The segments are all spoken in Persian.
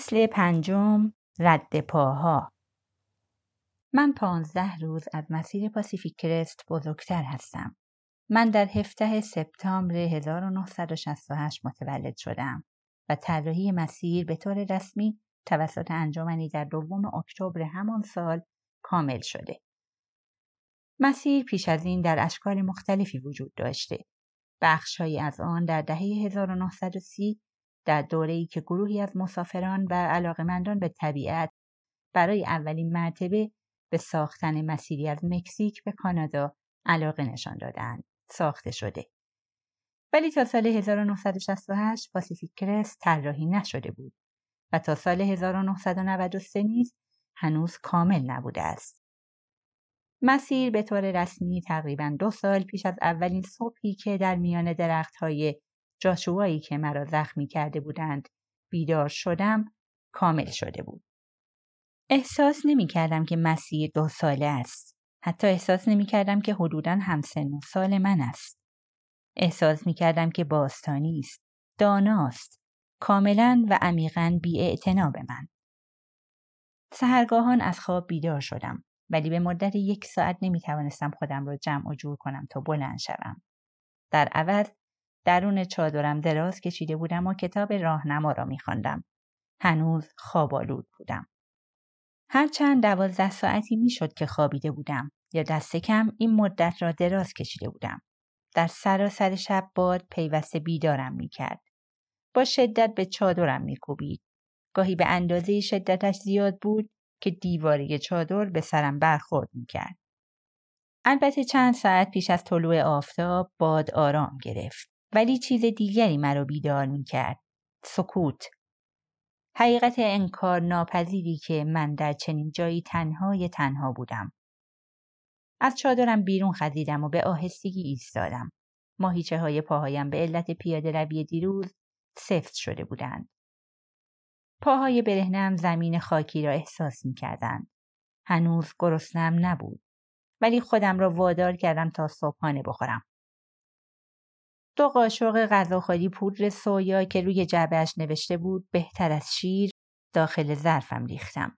فصل پنجم رد پاها من پانزده روز از مسیر پاسیفیک کرست بزرگتر هستم. من در هفته سپتامبر 1968 متولد شدم و طراحی مسیر به طور رسمی توسط انجمنی در دوم اکتبر همان سال کامل شده. مسیر پیش از این در اشکال مختلفی وجود داشته. بخشهایی از آن در دهه 1930 در دوره‌ای که گروهی از مسافران و علاقمندان به طبیعت برای اولین مرتبه به ساختن مسیری از مکزیک به کانادا علاقه نشان دادند ساخته شده. ولی تا سال 1968 پاسیفیک کرست طراحی نشده بود و تا سال 1993 نیز هنوز کامل نبوده است. مسیر به طور رسمی تقریبا دو سال پیش از اولین صبحی که در میان درختهای جاشوایی که مرا زخمی کرده بودند بیدار شدم کامل شده بود. احساس نمی کردم که مسیر دو ساله است. حتی احساس نمی کردم که حدوداً همسن و سال من است. احساس می کردم که باستانی است. داناست. کاملا و عمیقا بی به من. سهرگاهان از خواب بیدار شدم ولی به مدت یک ساعت نمی توانستم خودم را جمع و جور کنم تا بلند شوم. در عوض درون چادرم دراز کشیده بودم و کتاب راهنما را میخواندم. هنوز خوابالود بودم. هرچند دوازده ساعتی می‌شد که خوابیده بودم یا دست کم این مدت را دراز کشیده بودم. در سراسر شب باد پیوسته بیدارم می‌کرد. با شدت به چادرم میکوبید. گاهی به اندازه شدتش زیاد بود که دیواری چادر به سرم برخورد می‌کرد. البته چند ساعت پیش از طلوع آفتاب باد آرام گرفت. ولی چیز دیگری مرا بیدار می کرد. سکوت. حقیقت انکار ناپذیری که من در چنین جایی تنهای تنها بودم. از چادرم بیرون خزیدم و به آهستگی ایستادم. ماهیچه های پاهایم به علت پیاده روی دیروز سفت شده بودند. پاهای برهنم زمین خاکی را احساس می کردند. هنوز گرسنم نبود. ولی خودم را وادار کردم تا صبحانه بخورم. دو قاشق غذاخوری پودر سویا که روی جعبهش نوشته بود بهتر از شیر داخل ظرفم ریختم.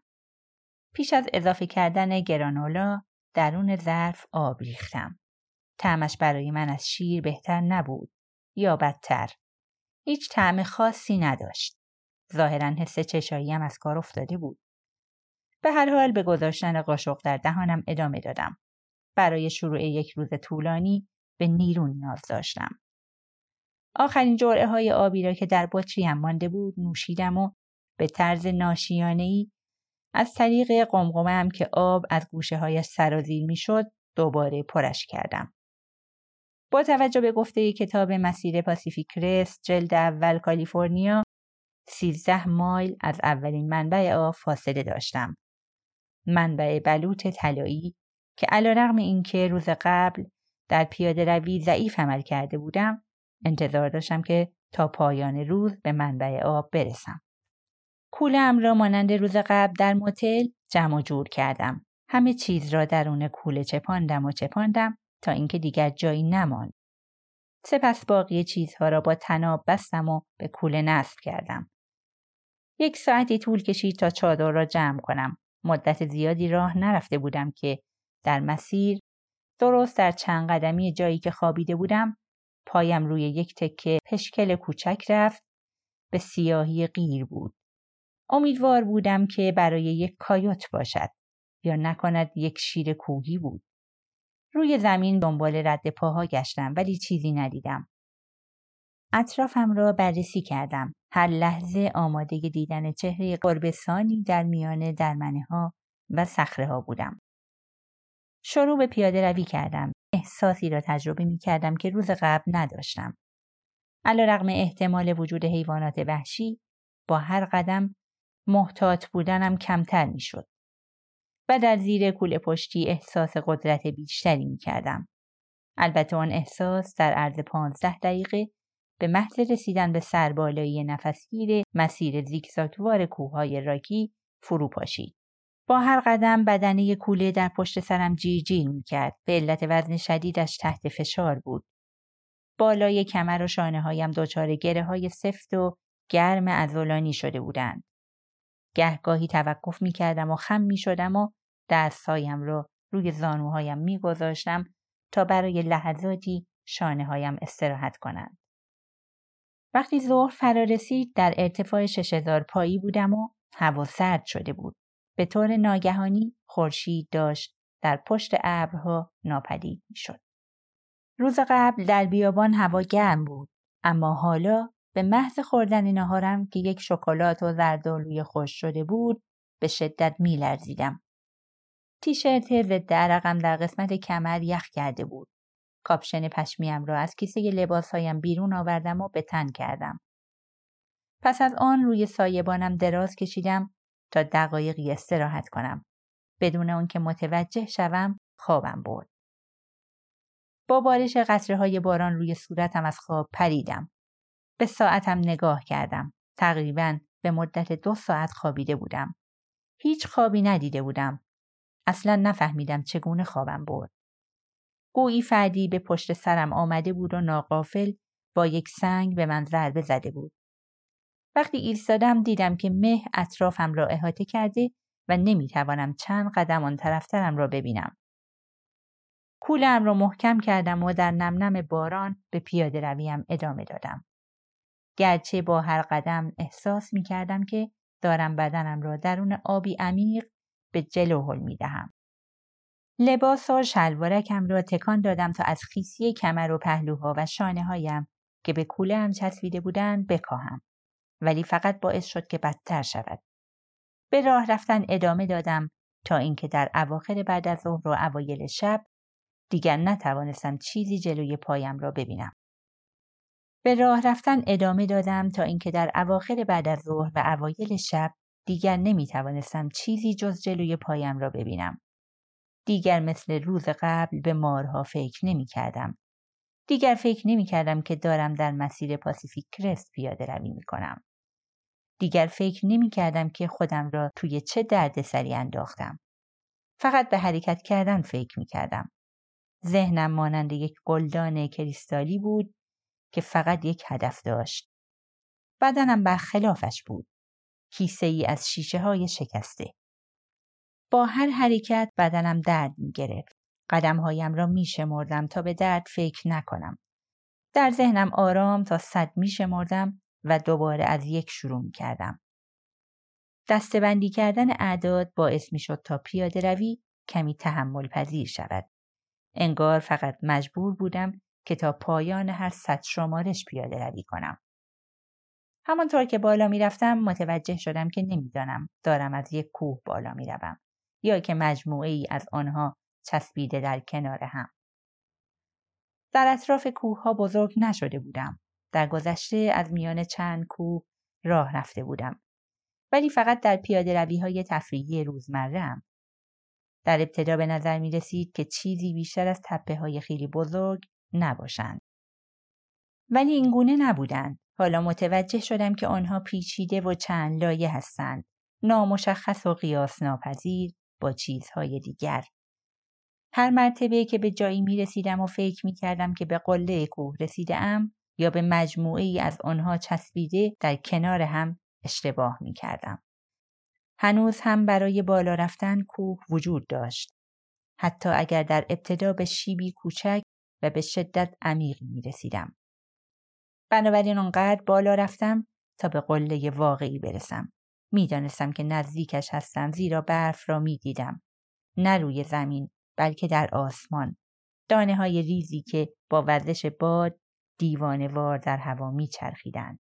پیش از اضافه کردن گرانولا درون ظرف آب ریختم. طعمش برای من از شیر بهتر نبود یا بدتر. هیچ طعم خاصی نداشت. ظاهرا حس چشاییم از کار افتاده بود. به هر حال به گذاشتن قاشق در دهانم ادامه دادم. برای شروع یک روز طولانی به نیرو نیاز داشتم. آخرین جرعه های آبی را که در بطری مانده بود نوشیدم و به طرز ناشیانه ای از طریق قمقمم که آب از گوشه هایش سرازیر می شد دوباره پرش کردم. با توجه به گفته کتاب مسیر پاسیفیک رست جلد اول کالیفرنیا سیزده مایل از اولین منبع آب فاصله داشتم. منبع بلوط طلایی که علا رغم اینکه روز قبل در پیاده روی ضعیف عمل کرده بودم انتظار داشتم که تا پایان روز به منبع آب برسم. کولم را مانند روز قبل در موتل جمع جور کردم. همه چیز را درون کوله چپاندم و چپاندم تا اینکه دیگر جایی نماند. سپس باقی چیزها را با تناب بستم و به کوله نصب کردم. یک ساعتی طول کشید تا چادر را جمع کنم. مدت زیادی راه نرفته بودم که در مسیر درست در چند قدمی جایی که خوابیده بودم پایم روی یک تکه پشکل کوچک رفت به سیاهی غیر بود. امیدوار بودم که برای یک کایوت باشد یا نکند یک شیر کوهی بود. روی زمین دنبال رد پاها گشتم ولی چیزی ندیدم. اطرافم را بررسی کردم. هر لحظه آماده دیدن چهره قربسانی در میان درمنه ها و صخره ها بودم. شروع به پیاده روی کردم. احساسی را تجربه می کردم که روز قبل نداشتم. علا رقم احتمال وجود حیوانات وحشی با هر قدم محتاط بودنم کمتر می شد. و در زیر کوله پشتی احساس قدرت بیشتری می کردم. البته آن احساس در عرض پانزده دقیقه به محض رسیدن به سربالایی نفسگیر مسیر زیگزاگوار کوههای راکی فرو پاشید. با هر قدم بدنه کوله در پشت سرم جیر جیر می کرد. به علت وزن شدیدش تحت فشار بود. بالای کمر و شانه هایم دچار گره های سفت و گرم ازولانی شده بودند. گهگاهی توقف می کردم و خم می شدم و دستهایم را روی زانوهایم می گذاشتم تا برای لحظاتی شانه هایم استراحت کنند. وقتی ظهر فرا رسید در ارتفاع 6000 پایی بودم و هوا سرد شده بود. به طور ناگهانی خورشید داشت در پشت ابرها ناپدید می‌شد. روز قبل در بیابان هوا گرم بود اما حالا به محض خوردن نهارم که یک شکلات و زردآلوی خوش شده بود به شدت میلرزیدم. تیشرت ضد عرقم در قسمت کمر یخ کرده بود. کاپشن پشمیم را از کیسه لباسهایم بیرون آوردم و به تن کردم. پس از آن روی سایبانم دراز کشیدم تا دقایقی استراحت کنم. بدون آنکه متوجه شوم خوابم برد. با بارش قطره های باران روی صورتم از خواب پریدم. به ساعتم نگاه کردم. تقریبا به مدت دو ساعت خوابیده بودم. هیچ خوابی ندیده بودم. اصلا نفهمیدم چگونه خوابم برد. گویی فردی به پشت سرم آمده بود و ناقافل با یک سنگ به من ضربه زده بود. وقتی ایستادم دیدم که مه اطرافم را احاطه کرده و نمی‌توانم چند قدم آن طرفترم را ببینم. کولم را محکم کردم و در نم نم باران به پیاده رویم ادامه دادم. گرچه با هر قدم احساس می کردم که دارم بدنم را درون آبی عمیق به جلو هل می دهم. لباس و شلوارکم را تکان دادم تا از خیسی کمر و پهلوها و شانه هایم که به کوله هم چسبیده بودند بکاهم. ولی فقط باعث شد که بدتر شود. به راه رفتن ادامه دادم تا اینکه در اواخر بعد از ظهر و اوایل شب دیگر نتوانستم چیزی جلوی پایم را ببینم. به راه رفتن ادامه دادم تا اینکه در اواخر بعد از ظهر و اوایل شب دیگر نمی توانستم چیزی جز جلوی پایم را ببینم. دیگر مثل روز قبل به مارها فکر نمی کردم. دیگر فکر نمی کردم که دارم در مسیر پاسیفیک کرست پیاده روی می کنم. دیگر فکر نمی کردم که خودم را توی چه دردسری انداختم. فقط به حرکت کردن فکر می کردم. ذهنم مانند یک گلدان کریستالی بود که فقط یک هدف داشت. بدنم برخلافش بود. کیسه ای از شیشه های شکسته. با هر حرکت بدنم درد می گرفت. قدمهایم را می شمردم تا به درد فکر نکنم. در ذهنم آرام تا صد می شمردم و دوباره از یک شروع می کردم. دستبندی کردن اعداد باعث می شد تا پیاده روی کمی تحمل پذیر شود. انگار فقط مجبور بودم که تا پایان هر صد شمارش پیاده روی کنم. همانطور که بالا می رفتم متوجه شدم که نمی‌دانم دارم از یک کوه بالا می روم یا که مجموعه ای از آنها چسبیده در کنار هم. در اطراف کوه ها بزرگ نشده بودم. در گذشته از میان چند کوه راه رفته بودم. ولی فقط در پیاده روی های تفریحی روزمره هم. در ابتدا به نظر می رسید که چیزی بیشتر از تپه های خیلی بزرگ نباشند. ولی این گونه نبودند. حالا متوجه شدم که آنها پیچیده و چند لایه هستند. نامشخص و قیاس ناپذیر با چیزهای دیگر. هر مرتبه که به جایی می رسیدم و فکر می کردم که به قله کوه رسیده یا به مجموعه ای از آنها چسبیده در کنار هم اشتباه می کردم. هنوز هم برای بالا رفتن کوه وجود داشت. حتی اگر در ابتدا به شیبی کوچک و به شدت عمیق می رسیدم. بنابراین آنقدر بالا رفتم تا به قله واقعی برسم. می‌دانستم که نزدیکش هستم زیرا برف را می دیدم. نه روی زمین بلکه در آسمان. دانه های ریزی که با وزش باد دیوانوار در هوا می چرخیدن.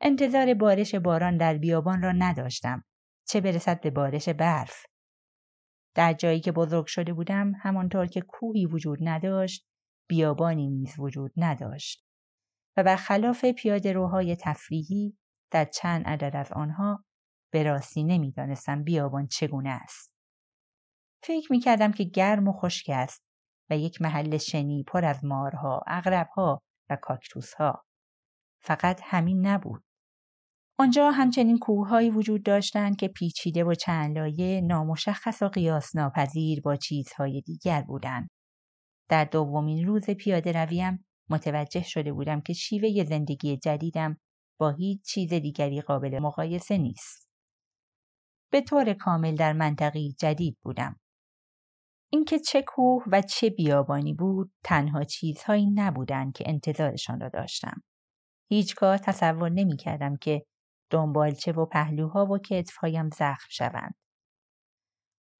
انتظار بارش باران در بیابان را نداشتم. چه برسد به بارش برف. در جایی که بزرگ شده بودم همانطور که کوهی وجود نداشت بیابانی نیز وجود نداشت و برخلاف پیاده روهای تفریحی در چند عدد از آنها به راستی نمی‌دانستم بیابان چگونه است. فکر می کردم که گرم و خشک است و یک محل شنی پر از مارها، اغربها و کاکتوسها. فقط همین نبود. آنجا همچنین کوههایی وجود داشتند که پیچیده و چند لایه نامشخص و قیاس ناپذیر با چیزهای دیگر بودند. در دومین روز پیاده رویم متوجه شده بودم که شیوه زندگی جدیدم با هیچ چیز دیگری قابل مقایسه نیست. به طور کامل در منطقی جدید بودم. اینکه چه کوه و چه بیابانی بود تنها چیزهایی نبودند که انتظارشان را داشتم. هیچگاه تصور نمی کردم که دنبالچه و پهلوها و کتفهایم زخم شوند.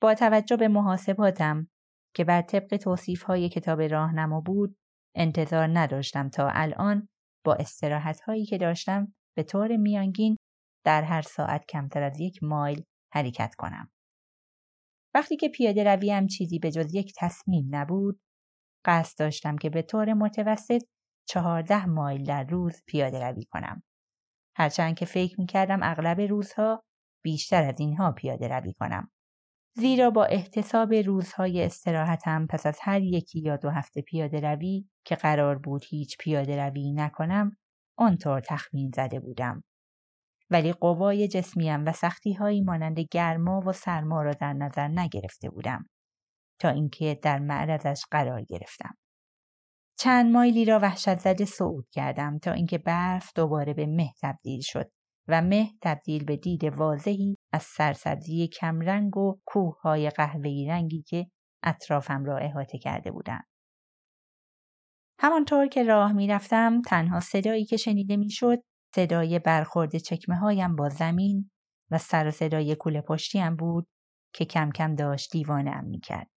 با توجه به محاسباتم که بر طبق توصیف های کتاب راهنما بود انتظار نداشتم تا الان با استراحت هایی که داشتم به طور میانگین در هر ساعت کمتر از یک مایل حرکت کنم. وقتی که پیاده رویم چیزی به جز یک تصمیم نبود قصد داشتم که به طور متوسط چهارده مایل در روز پیاده روی کنم. هرچند که فکر می کردم اغلب روزها بیشتر از اینها پیاده روی کنم. زیرا با احتساب روزهای استراحتم پس از هر یکی یا دو هفته پیاده روی که قرار بود هیچ پیاده روی نکنم آنطور تخمین زده بودم. ولی قوای جسمیم و سختی هایی مانند گرما و سرما را در نظر نگرفته بودم تا اینکه در معرضش قرار گرفتم. چند مایلی را وحشت زده صعود کردم تا اینکه برف دوباره به مه تبدیل شد و مه تبدیل به دید واضحی از سرسبزی کمرنگ و کوههای قهوه‌ای رنگی که اطرافم را احاطه کرده بودند. همانطور که راه می‌رفتم تنها صدایی که شنیده می‌شد صدای برخورد چکمه هایم با زمین و سر و صدای کوله پشتیم بود که کم کم داشت دیوانه می کرد.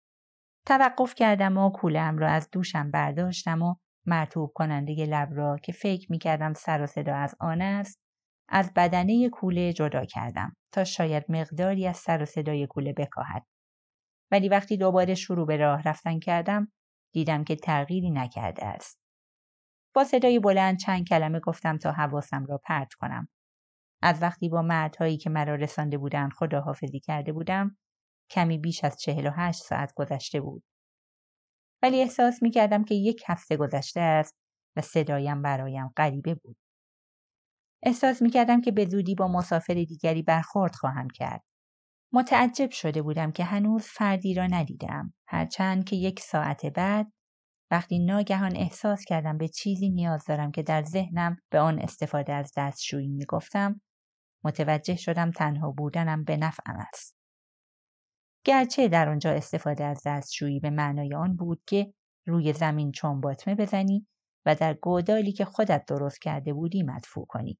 توقف کردم و کولم را از دوشم برداشتم و مرتوب کننده لب را که فکر می کردم سر و صدا از آن است از بدنه کوله جدا کردم تا شاید مقداری از سر و صدای کوله بکاهد. ولی وقتی دوباره شروع به راه رفتن کردم دیدم که تغییری نکرده است. با صدای بلند چند کلمه گفتم تا حواسم را پرت کنم. از وقتی با مردهایی که مرا رسانده بودند خداحافظی کرده بودم کمی بیش از چهل و هشت ساعت گذشته بود. ولی احساس می کردم که یک هفته گذشته است و صدایم برایم غریبه بود. احساس می کردم که به زودی با مسافر دیگری برخورد خواهم کرد. متعجب شده بودم که هنوز فردی را ندیدم هرچند که یک ساعت بعد وقتی ناگهان احساس کردم به چیزی نیاز دارم که در ذهنم به آن استفاده از دستشویی می گفتم متوجه شدم تنها بودنم به نفعم است. گرچه در آنجا استفاده از دستشویی به معنای آن بود که روی زمین چون باطمه بزنی و در گودالی که خودت درست کرده بودی مدفوع کنی.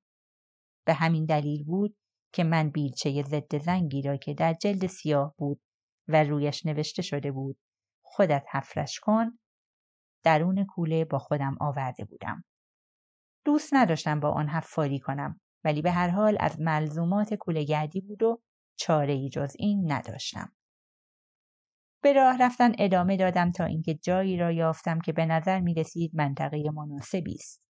به همین دلیل بود که من بیلچه ضد زنگی را که در جلد سیاه بود و رویش نوشته شده بود خودت حفرش کن درون کوله با خودم آورده بودم. دوست نداشتم با آن حفاری کنم ولی به هر حال از ملزومات کوله گردی بود و چاره ای جز این نداشتم. به راه رفتن ادامه دادم تا اینکه جایی را یافتم که به نظر می رسید منطقه مناسبی است.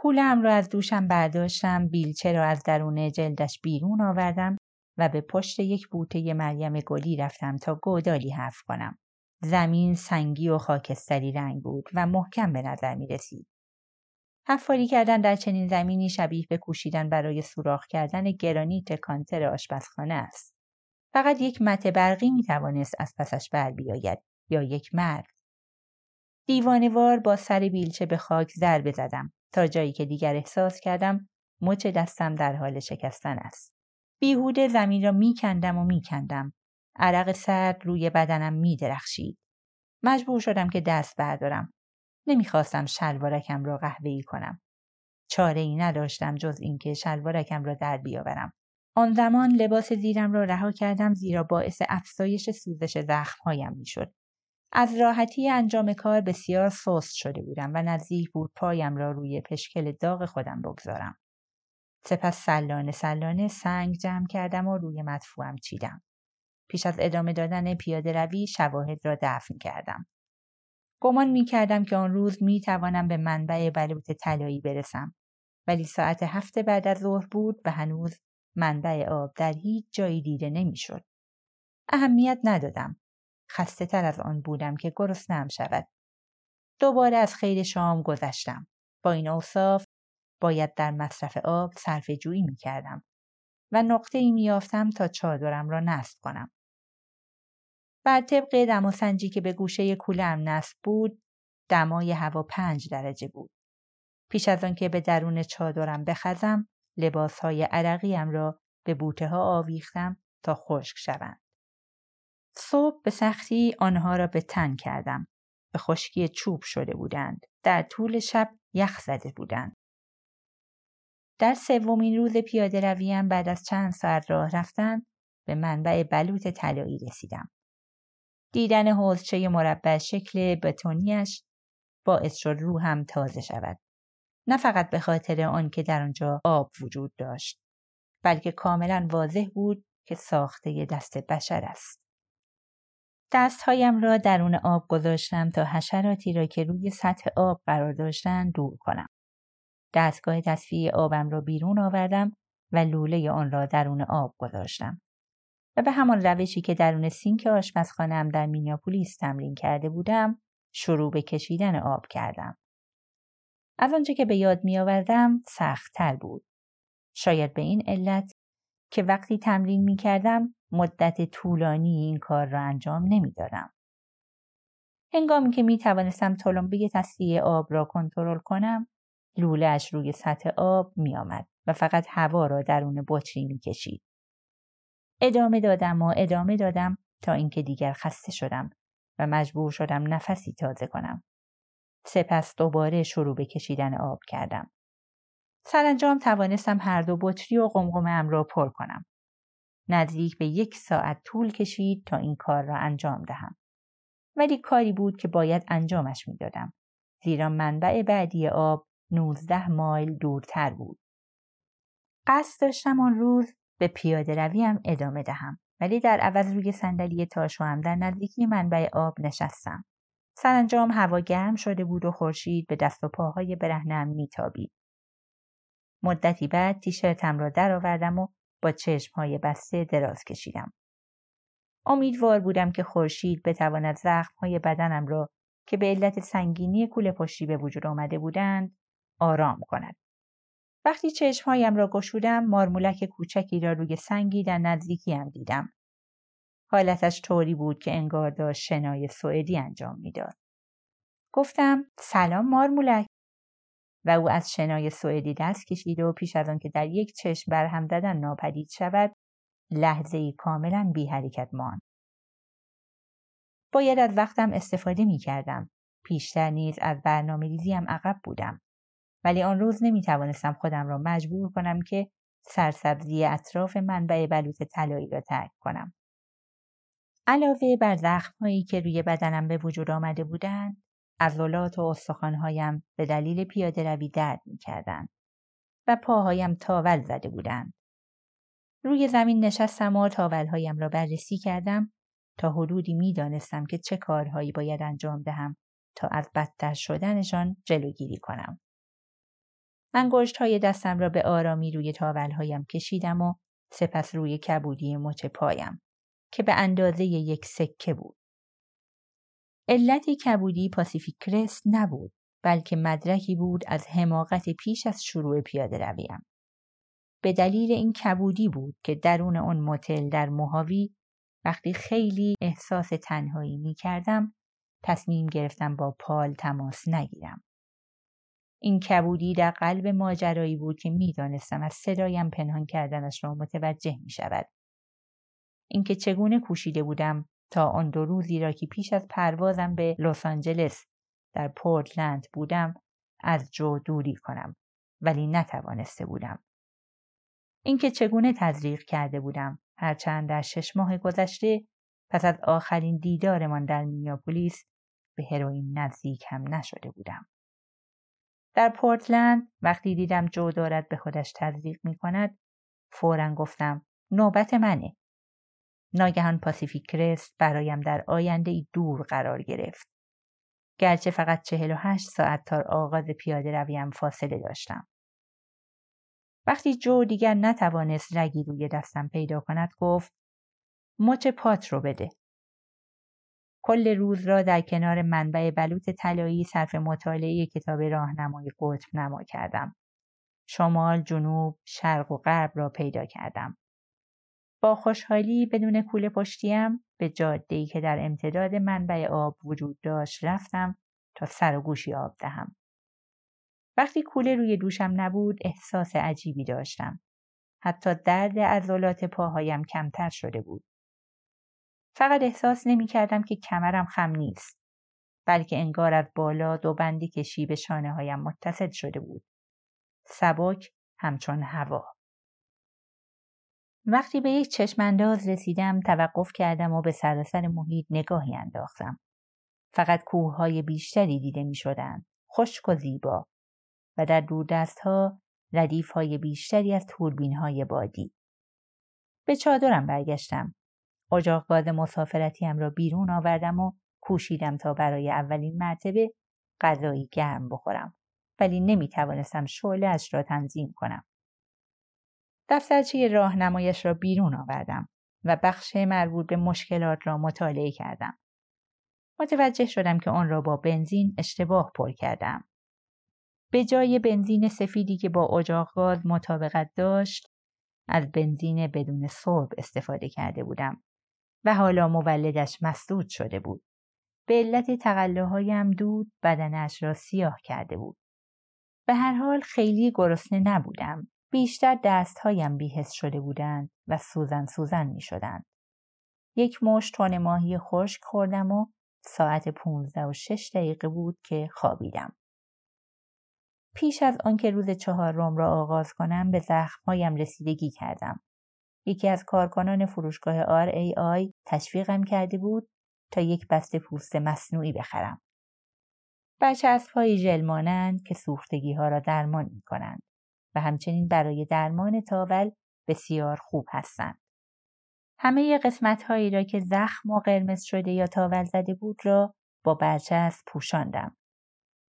پولم را از دوشم برداشتم بیلچه را از درون جلدش بیرون آوردم و به پشت یک بوته مریم گلی رفتم تا گودالی حف کنم. زمین سنگی و خاکستری رنگ بود و محکم به نظر می رسید. حفاری کردن در چنین زمینی شبیه به کوشیدن برای سوراخ کردن گرانیت کانتر آشپزخانه است. فقط یک مت برقی می توانست از پسش بر بیاید یا یک مرد. دیوانوار با سر بیلچه به خاک ضربه زدم تا جایی که دیگر احساس کردم مچ دستم در حال شکستن است. بیهوده زمین را میکندم و میکندم. عرق سرد روی بدنم می درخشید. مجبور شدم که دست بردارم. نمی‌خواستم شلوارکم را قهوه‌ای کنم. چاره ای نداشتم جز اینکه شلوارکم را در بیاورم. آن زمان لباس زیرم را رها کردم زیرا باعث افزایش سوزش زخمهایم می‌شد. از راحتی انجام کار بسیار سست شده بودم و نزدیک بود پایم را روی پشکل داغ خودم بگذارم. سپس سلانه سلانه سنگ جمع کردم و روی مدفوعم چیدم. پیش از ادامه دادن پیاده روی شواهد را دفن کردم. گمان می کردم که آن روز می توانم به منبع بلوط طلایی برسم ولی ساعت هفت بعد از ظهر بود و هنوز منبع آب در هیچ جایی دیده نمی‌شد. اهمیت ندادم. خسته تر از آن بودم که گرسنه‌ام شود. دوباره از خیر شام گذشتم. با این اوصاف باید در مصرف آب صرف جویی می کردم و نقطه ای می تا چادرم را نصب کنم. بر طبق دماسنجی که به گوشه کولم نصب بود دمای هوا پنج درجه بود. پیش از آنکه به درون چادرم بخزم لباسهای عرقیم را به بوته ها آویختم تا خشک شوند. صبح به سختی آنها را به تن کردم. به خشکی چوب شده بودند. در طول شب یخ زده بودند. در سومین روز پیاده رویم بعد از چند ساعت راه رفتن به منبع بلوط طلایی رسیدم. دیدن حوزچه مربع شکل بتونیش باعث شد روحم تازه شود. نه فقط به خاطر آن که در آنجا آب وجود داشت بلکه کاملا واضح بود که ساخته دست بشر است. دستهایم را درون آب گذاشتم تا حشراتی را که روی سطح آب قرار داشتند دور کنم. دستگاه تصفیه آبم را بیرون آوردم و لوله آن را درون آب گذاشتم. و به همان روشی که درون سینک آشپزخانهام در مینیاپولیس تمرین کرده بودم شروع به کشیدن آب کردم. از آنچه که به یاد می آوردم سختتر بود. شاید به این علت که وقتی تمرین می کردم مدت طولانی این کار را انجام نمی دادم. هنگامی که می توانستم تلمبه تصفیه آب را کنترل کنم لولهش روی سطح آب می آمد و فقط هوا را درون بطری می کشید. ادامه دادم و ادامه دادم تا اینکه دیگر خسته شدم و مجبور شدم نفسی تازه کنم. سپس دوباره شروع به کشیدن آب کردم. سرانجام توانستم هر دو بطری و قمقمه را پر کنم. نزدیک به یک ساعت طول کشید تا این کار را انجام دهم. ولی کاری بود که باید انجامش می‌دادم. زیرا منبع بعدی آب 19 مایل دورتر بود. قصد داشتم آن روز به پیاده رویم ادامه دهم ولی در عوض روی صندلی تاشوام در نزدیکی منبع آب نشستم. سرانجام هوا گرم شده بود و خورشید به دست و پاهای برهنم میتابید. مدتی بعد تیشرتم را درآوردم و با چشمهای بسته دراز کشیدم. امیدوار بودم که خورشید بتواند زخمهای بدنم را که به علت سنگینی کوله پشتی به وجود آمده بودند آرام کند. وقتی چشمهایم را گشودم مارمولک کوچکی را روی سنگی در نزدیکیم دیدم. حالتش طوری بود که انگار داشت شنای سوئدی انجام می‌داد. گفتم سلام مارمولک و او از شنای سوئدی دست کشید و پیش از آن که در یک چشم برهم دادن ناپدید شود لحظه ای کاملا بی حرکت ماند. باید از وقتم استفاده می کردم. پیشتر نیز از برنامه ریزیم عقب بودم. ولی آن روز نمی توانستم خودم را مجبور کنم که سرسبزی اطراف منبع بلوط طلایی را ترک کنم. علاوه بر زخمهایی که روی بدنم به وجود آمده بودند، عضلات و استخوانهایم به دلیل پیاده روی درد می‌کردند و پاهایم تاول زده بودند. روی زمین نشستم و تاولهایم را بررسی کردم تا حدودی می‌دانستم که چه کارهایی باید انجام دهم تا از بدتر شدنشان جلوگیری کنم. انگشت های دستم را به آرامی روی تاولهایم کشیدم و سپس روی کبودی مچ پایم که به اندازه یک سکه بود. علت کبودی پاسیفیک کرست نبود بلکه مدرکی بود از حماقت پیش از شروع پیاده رویم. به دلیل این کبودی بود که درون آن موتل در موهاوی وقتی خیلی احساس تنهایی می کردم تصمیم گرفتم با پال تماس نگیرم. این کبودی در قلب ماجرایی بود که می‌دانستم از صدایم پنهان کردنش را متوجه می شود. اینکه چگونه کوشیده بودم تا آن دو روزی را که پیش از پروازم به لس آنجلس در پورتلند بودم از جو دوری کنم ولی نتوانسته بودم. اینکه چگونه تزریق کرده بودم هرچند در شش ماه گذشته پس از آخرین دیدارمان در مینیاپولیس به هروئین نزدیک هم نشده بودم. در پورتلند وقتی دیدم جو دارد به خودش تزریق می کند فورا گفتم نوبت منه. ناگهان پاسیفیک کرست برایم در آینده ای دور قرار گرفت. گرچه فقط چهل و هشت ساعت تا آغاز پیاده رویم فاصله داشتم. وقتی جو دیگر نتوانست رگی روی دستم پیدا کند گفت مچ پات رو بده. کل روز را در کنار منبع بلوط طلایی صرف مطالعه کتاب راهنمای قطب نما کردم. شمال، جنوب، شرق و غرب را پیدا کردم. با خوشحالی بدون کوله پشتیم به جاده‌ای که در امتداد منبع آب وجود داشت رفتم تا سر و گوشی آب دهم. وقتی کوله روی دوشم نبود احساس عجیبی داشتم. حتی درد عضلات پاهایم کمتر شده بود. فقط احساس نمی کردم که کمرم خم نیست. بلکه انگار از بالا دو بندی کشی به شانه هایم متصل شده بود. سبک همچون هوا. وقتی به یک چشمانداز رسیدم توقف کردم و به سراسر محیط نگاهی انداختم. فقط کوههای بیشتری دیده می شدن. خشک و زیبا و در دوردست ها ردیف های بیشتری از توربین های بادی. به چادرم برگشتم. اجاق گاز مسافرتیم را بیرون آوردم و کوشیدم تا برای اولین مرتبه غذایی گرم بخورم ولی نمی توانستم اش را تنظیم کنم. دفترچه راهنمایش را بیرون آوردم و بخش مربوط به مشکلات را مطالعه کردم. متوجه شدم که آن را با بنزین اشتباه پر کردم. به جای بنزین سفیدی که با اجاق گاز مطابقت داشت، از بنزین بدون سرب استفاده کرده بودم و حالا مولدش مسدود شده بود. به علت تقلاهایم دود بدنش را سیاه کرده بود. به هر حال خیلی گرسنه نبودم. بیشتر دستهایم بیهست شده بودند و سوزن سوزن می شدند. یک مشت تن ماهی خشک خوردم و ساعت پونزده و شش دقیقه بود که خوابیدم. پیش از آنکه روز چهارم را آغاز کنم به زخمهایم رسیدگی کردم. یکی از کارکنان فروشگاه RAI تشویقم کرده بود تا یک بسته پوست مصنوعی بخرم. برچسب های ژل مانند که سوختگی ها را درمان می کنند و همچنین برای درمان تاول بسیار خوب هستند. همه قسمت هایی را که زخم و قرمز شده یا تاول زده بود را با برچسب پوشاندم.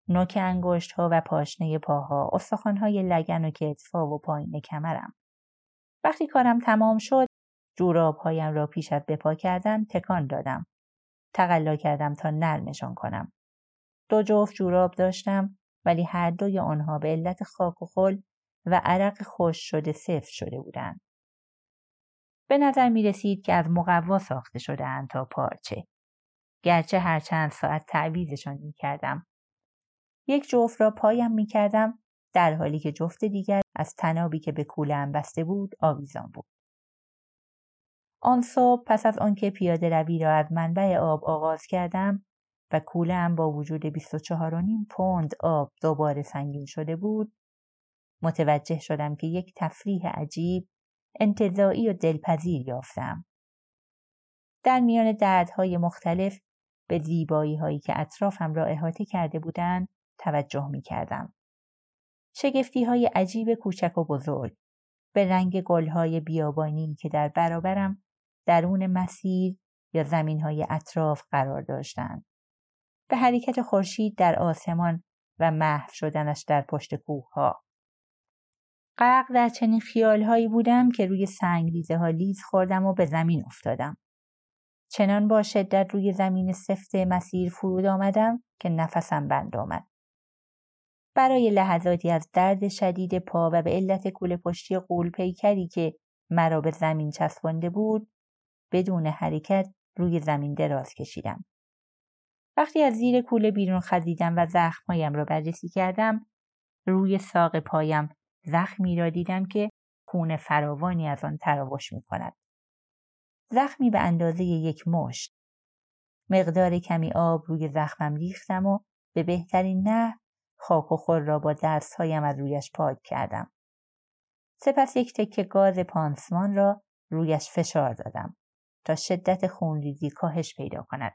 نوک انگشت ها و پاشنه پاها، استخوان های لگن و کتفا و پایین کمرم. وقتی کارم تمام شد، جوراب هایم را پیش از بپا کردن تکان دادم. تقلا کردم تا نرمشان کنم. دو جفت جوراب داشتم ولی هر دوی آنها به علت خاک و خل و عرق خوش شده سفت شده بودند. به نظر می رسید که از مقوا ساخته شده تا پارچه. گرچه هر چند ساعت تعویزشان می کردم. یک جفت را پایم می کردم در حالی که جفت دیگر از تنابی که به کوله بسته بود آویزان بود. آن صبح پس از آنکه پیاده روی را از منبع آب آغاز کردم و کوله با وجود 24.5 پوند آب دوباره سنگین شده بود متوجه شدم که یک تفریح عجیب انتظاعی و دلپذیر یافتم. در میان دردهای مختلف به زیبایی هایی که اطرافم را احاطه کرده بودند توجه می کردم. شگفتی های عجیب کوچک و بزرگ به رنگ گلهای بیابانی که در برابرم درون مسیر یا زمین های اطراف قرار داشتند. به حرکت خورشید در آسمان و محو شدنش در پشت کوه ها. غرق در چنین خیالهایی بودم که روی سنگریزه ها لیز خوردم و به زمین افتادم. چنان با شدت روی زمین سفت مسیر فرود آمدم که نفسم بند آمد. برای لحظاتی از درد شدید پا و به علت کوله پشتی قول پیکری که مرا به زمین چسبانده بود بدون حرکت روی زمین دراز کشیدم. وقتی از زیر کوله بیرون خزیدم و زخمهایم را بررسی کردم روی ساق پایم زخمی را دیدم که خون فراوانی از آن تراوش می کند. زخمی به اندازه یک مشت. مقدار کمی آب روی زخمم ریختم و به بهترین نه خاک و خور را با دستهایم از رویش پاک کردم. سپس یک تکه گاز پانسمان را رویش فشار دادم تا شدت خونریزی کاهش پیدا کند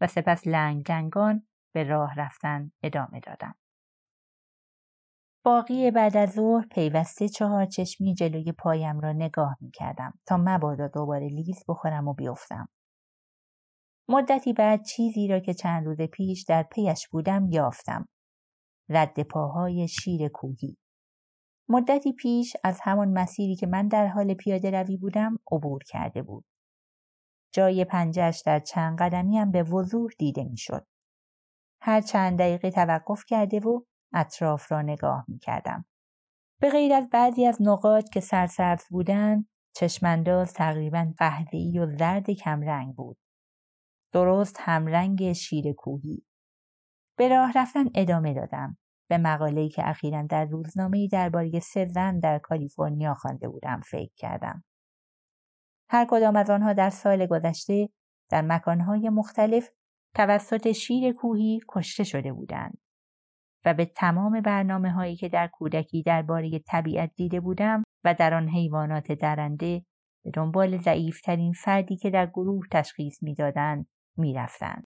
و سپس لنگ لنگان به راه رفتن ادامه دادم. باقی بعد از ظهر پیوسته چهار چشمی جلوی پایم را نگاه می کردم تا مبادا دوباره لیز بخورم و بیفتم. مدتی بعد چیزی را که چند روز پیش در پیش بودم یافتم. رد پاهای شیر کوهی. مدتی پیش از همان مسیری که من در حال پیاده روی بودم عبور کرده بود. جای پنجش در چند قدمی هم به وضوح دیده می‌شد. هر چند دقیقه توقف کرده و اطراف را نگاه می کردم. به غیر از بعضی از نقاط که سرسبز بودند چشمانداز تقریبا قهوه‌ای و زرد کمرنگ بود. درست همرنگ شیر کوهی. به راه رفتن ادامه دادم. به مقاله‌ای که اخیرا در روزنامه‌ای درباره سه زن در کالیفرنیا خوانده بودم فکر کردم. هر کدام از آنها در سال گذشته در مکانهای مختلف توسط شیر کوهی کشته شده بودند و به تمام برنامه هایی که در کودکی درباره طبیعت دیده بودم و در آن حیوانات درنده به دنبال ضعیفترین فردی که در گروه تشخیص می‌دادند می‌رفتند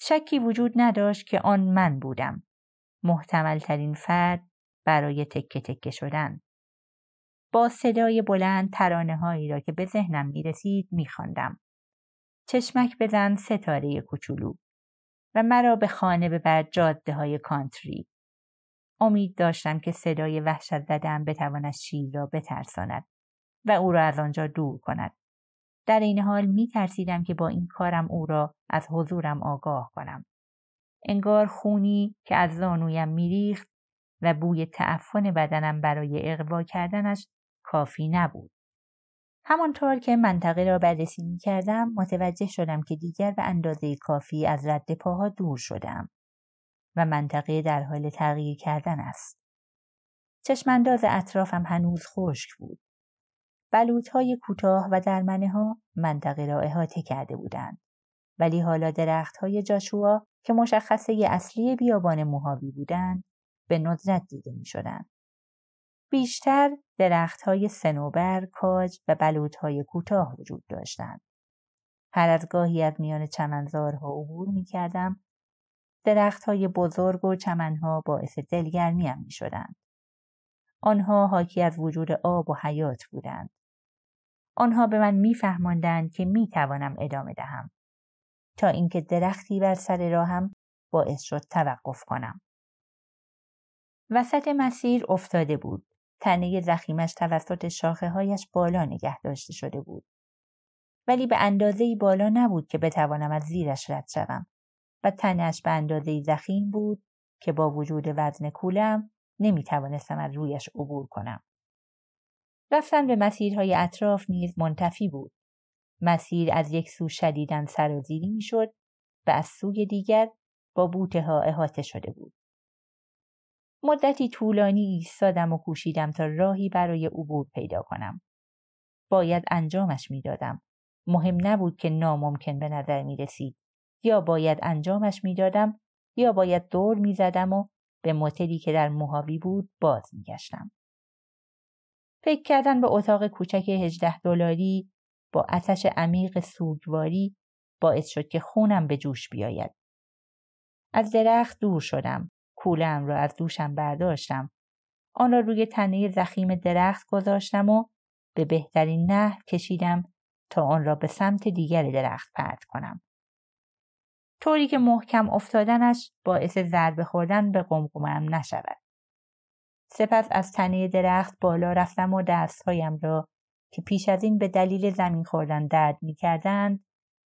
شکی وجود نداشت که آن من بودم محتمل ترین فرد برای تکه تکه شدن با صدای بلند ترانه هایی را که به ذهنم می رسید می خواندم. چشمک بزن ستاره کوچولو و مرا به خانه ببر جاده های کانتری. امید داشتم که صدای وحشت زدم بتواند شیر را بترساند و او را از آنجا دور کند. در این حال می ترسیدم که با این کارم او را از حضورم آگاه کنم. انگار خونی که از زانویم میریخت و بوی تعفن بدنم برای اقوا کردنش کافی نبود. همانطور که منطقه را بررسی می کردم متوجه شدم که دیگر به اندازه کافی از رد پاها دور شدم و منطقه در حال تغییر کردن است. چشمانداز اطرافم هنوز خشک بود. بلوط های کوتاه و درمنه ها منطقه را احاطه کرده بودند. ولی حالا درخت های جاشوا که مشخصه اصلی بیابان موهاوی بودند به ندرت دیده می شدند. بیشتر درخت های سنوبر، کاج و بلوط های کوتاه وجود داشتند. هر از گاهی از میان چمنزارها عبور می کردم. درخت های بزرگ و چمنها باعث دلگرمیم می شدند. آنها حاکی از وجود آب و حیات بودند. آنها به من میفهماندند که می توانم ادامه دهم تا اینکه درختی بر سر راهم باعث شد توقف کنم. وسط مسیر افتاده بود. تنه زخیمش توسط شاخه هایش بالا نگه داشته شده بود. ولی به اندازه بالا نبود که بتوانم از زیرش رد شوم و تنش به اندازه زخیم بود که با وجود وزن کولم نمی توانستم از رویش عبور کنم. رفتن به مسیرهای اطراف نیز منتفی بود. مسیر از یک سو شدیدن سرازیری می شد و از سوی دیگر با بوته ها احاطه شده بود. مدتی طولانی ایستادم و کوشیدم تا راهی برای عبور پیدا کنم. باید انجامش می‌دادم. مهم نبود که ناممکن به نظر می رسید. یا باید انجامش می‌دادم یا باید دور می زدم و به موتلی که در موهاوی بود باز می گشتم. فکر کردن به اتاق کوچک هجده دلاری با آتش عمیق سوگواری باعث شد که خونم به جوش بیاید. از درخت دور شدم. کولم را از دوشم برداشتم. آن را روی تنه زخیم درخت گذاشتم و به بهترین نحو کشیدم تا آن را به سمت دیگر درخت پرت کنم. طوری که محکم افتادنش باعث ضربه خوردن به قمقمم نشود. سپس از تنه درخت بالا رفتم و دستهایم را که پیش از این به دلیل زمین خوردن درد می کردند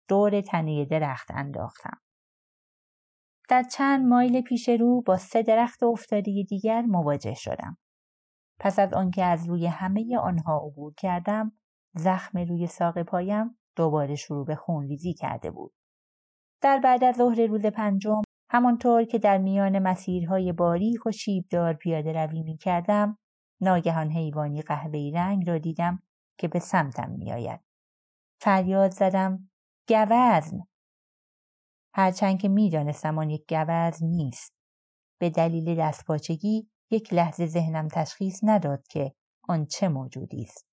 دور تنه درخت انداختم. در چند مایل پیش رو با سه درخت افتاده دیگر مواجه شدم. پس از آنکه از روی همه آنها عبور کردم، زخم روی ساق پایم دوباره شروع به خونریزی کرده بود. در بعد از ظهر روز پنجم همانطور که در میان مسیرهای باریک و شیبدار پیاده روی می کردم، ناگهان حیوانی قهوه‌ای رنگ را دیدم که به سمتم میآید. فریاد زدم گوزن! هرچند که می‌دانستم آن یک گوزن نیست. به دلیل دستپاچگی یک لحظه ذهنم تشخیص نداد که آن چه موجودی است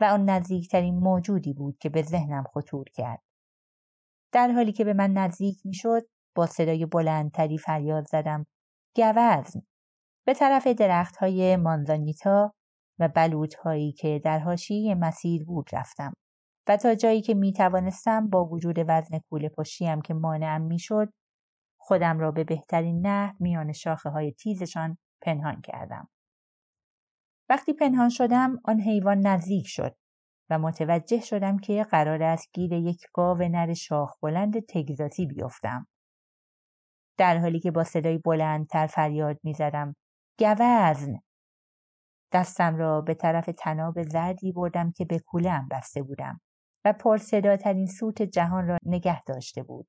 و آن نزدیکترین موجودی بود که به ذهنم خطور کرد. در حالی که به من نزدیک می‌شد با صدای بلندتری فریاد زدم گوزن به طرف درخت های مانزانیتا و بلوط هایی که در حاشیه مسیر بود رفتم و تا جایی که می توانستم با وجود وزن کوله پشتیم که مانعم می شد خودم را به بهترین نحو میان شاخه های تیزشان پنهان کردم. وقتی پنهان شدم آن حیوان نزدیک شد و متوجه شدم که قرار است گیر یک گاو نر شاخ بلند تگزاسی بیفتم. در حالی که با صدای بلندتر فریاد می‌زدم. گوزن! دستم را به طرف تناب زردی بردم که به کولم بسته بودم و پرصداترین سوت جهان را نگه داشته بود.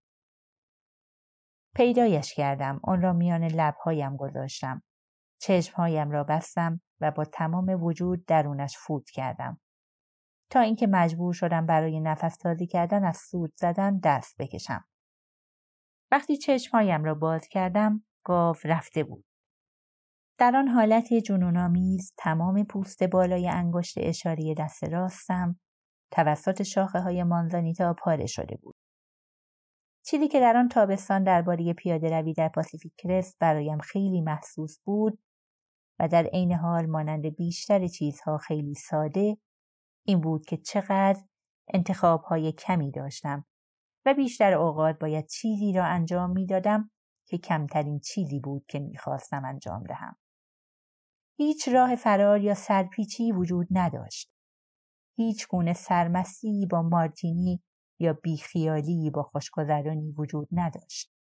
پیدایش کردم آن را میان لبهایم گذاشتم. چشمهایم را بستم و با تمام وجود درونش فوت کردم. تا اینکه مجبور شدم برای نفس تازی کردن از سود زدن دست بکشم. وقتی چشمهایم را باز کردم گاو رفته بود در آن حالت جنونآمیز تمام پوست بالای انگشت اشاری دست راستم توسط شاخه های مانزانیتا پاره شده بود. چیزی که در آن تابستان درباره پیاده روی در پاسیفیک کرست برایم خیلی محسوس بود و در عین حال مانند بیشتر چیزها خیلی ساده این بود که چقدر انتخاب های کمی داشتم و بیشتر اوقات باید چیزی را انجام می‌دادم که کمترین چیزی بود که می‌خواستم انجام دهم. هیچ راه فرار یا سرپیچی وجود نداشت. هیچ گونه سرمستی با مارتینی یا بیخیالی با خوشگذرانی وجود نداشت.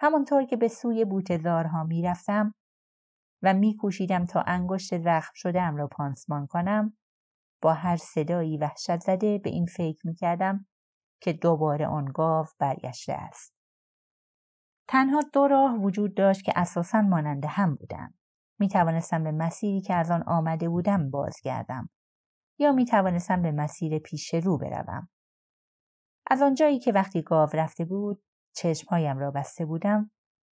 همانطور که به سوی بوتزارها می‌رفتم و میکوشیدم تا انگشت زخم شدهام را پانسمان کنم با هر صدایی وحشت زده به این فکر می‌کردم که دوباره آن گاو برگشته است. تنها دو راه وجود داشت که اساسا مانند هم بودند. می توانستم به مسیری که از آن آمده بودم بازگردم یا می توانستم به مسیر پیش رو بروم. از آنجایی که وقتی گاو رفته بود چشمهایم را بسته بودم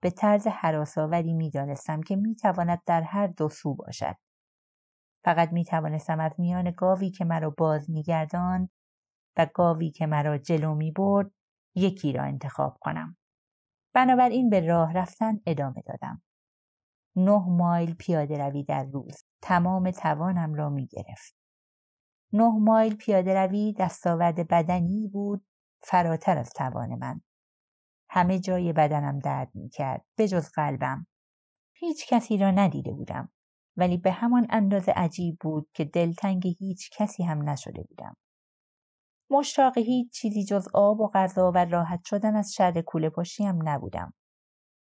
به طرز حراساوری می دانستم که می تواند در هر دو سو باشد. فقط می توانستم از میان گاوی که مرا باز می گردان و گاوی که مرا جلو می برد یکی را انتخاب کنم. بنابراین به راه رفتن ادامه دادم. نه مایل پیاده روی در روز تمام توانم را می گرفت. نه مایل پیاده روی دستاورد بدنی بود فراتر از توان من. همه جای بدنم درد می کرد به جز قلبم. هیچ کسی را ندیده بودم ولی به همان اندازه عجیب بود که دلتنگ هیچ کسی هم نشده بودم. مشتاق هیچ چیزی جز آب و غذا و راحت شدن از شر کوله پشتی هم نبودم.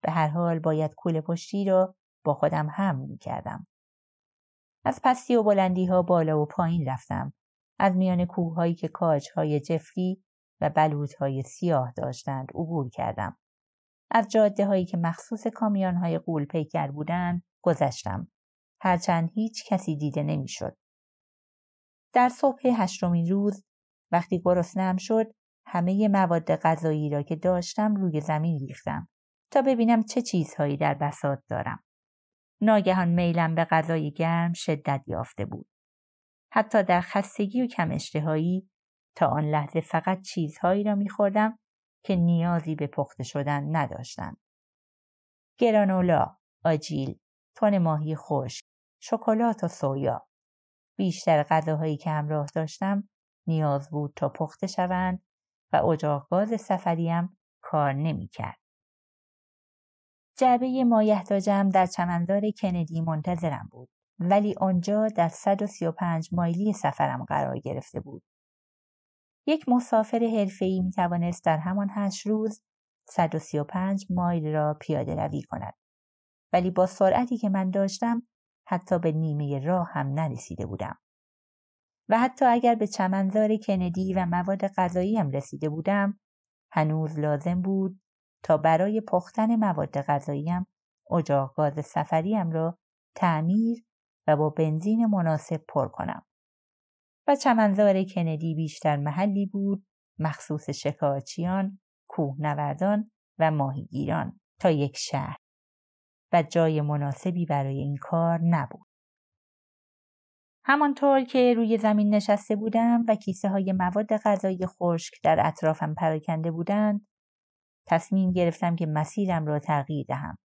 به هر حال باید کوله پشتی را با خودم هم می کردم. از پستی و بلندی ها بالا و پایین رفتم. از میان کوه هایی که کاج های جفری و بلوط های سیاه داشتند عبور کردم. از جاده هایی که مخصوص کامیان های قول پیکر بودند گذشتم. هرچند هیچ کسی دیده نمی‌شد. در صبح هشتمین روز وقتی گرسنهام شد همه مواد غذایی را که داشتم روی زمین ریختم تا ببینم چه چیزهایی در بساط دارم. ناگهان میلم به غذای گرم شدت یافته بود. حتی در خستگی و کم اشتهایی تا آن لحظه فقط چیزهایی را میخوردم که نیازی به پخته شدن نداشتند. گرانولا، آجیل، تن ماهی خوش، شکلات و سویا. بیشتر غذاهایی که همراه داشتم نیاز بود تا پخته شوند و اجاق گاز سفریم کار نمی‌کرد. جعبه مایحتاجم در چمنزار کندی منتظرم بود ولی آنجا در 135 مایلی سفرم قرار گرفته بود. یک مسافر حرفه‌ای می توانست در همان هشت روز 135 مایل را پیاده روی کند. ولی با سرعتی که من داشتم حتی به نیمه راه هم نرسیده بودم. و حتی اگر به چمنزار کندی و مواد غذاییم رسیده بودم هنوز لازم بود تا برای پختن مواد غذاییم اجاق گاز سفریم را تعمیر و با بنزین مناسب پر کنم. و چمنزار کندی بیشتر محلی بود مخصوص شکارچیان، کوهنوردان و ماهیگیران تا یک شهر و جای مناسبی برای این کار نبود. همانطور که روی زمین نشسته بودم و کیسه های مواد غذایی خشک در اطرافم پراکنده بودند تصمیم گرفتم که مسیرم را تغییر دهم.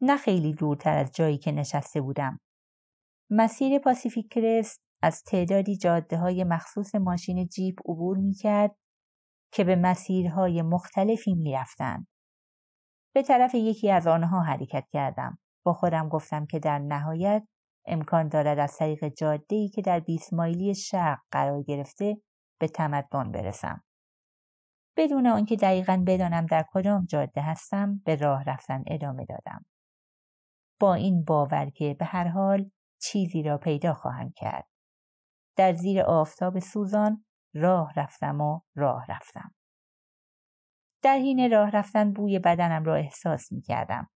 نه خیلی دورتر از جایی که نشسته بودم. مسیر پاسیفیک کرست از تعدادی جاده های مخصوص ماشین جیپ عبور می کرد که به مسیرهای مختلفی می رفتن. به طرف یکی از آنها حرکت کردم. با خودم گفتم که در نهایت امکان دارد از طریق جاده که در 20 مایلی شرق قرار گرفته به تمدن برسم. بدون آنکه دقیقا بدانم در کدام جاده هستم به راه رفتن ادامه دادم. با این باور که به هر حال چیزی را پیدا خواهم کرد. در زیر آفتاب سوزان راه رفتم و راه رفتم. در حین راه رفتن بوی بدنم را احساس می کردم.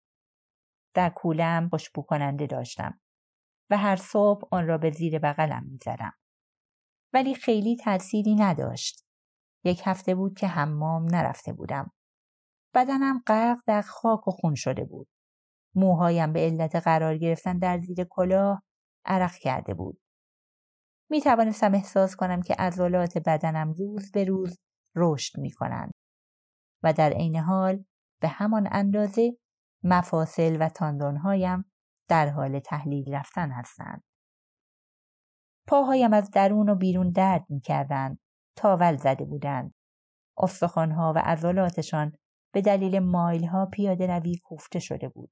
در کولم خوشبو کننده داشتم و هر صبح آن را به زیر بغلم می زدم. ولی خیلی تأثیری نداشت. یک هفته بود که حمام نرفته بودم. بدنم غرق در خاک و خون شده بود. موهایم به علت قرار گرفتن در زیر کلاه عرق کرده بود. می توانستم احساس کنم که عضلات بدنم روز به روز رشد می کنند و در عین حال به همان اندازه مفاصل و تاندونهایم در حال تحلیل رفتن هستند. پاهایم از درون و بیرون درد می کردند. تاول زده بودند. استخوانها و عضلاتشان به دلیل مایلها پیاده روی کوفته شده بود.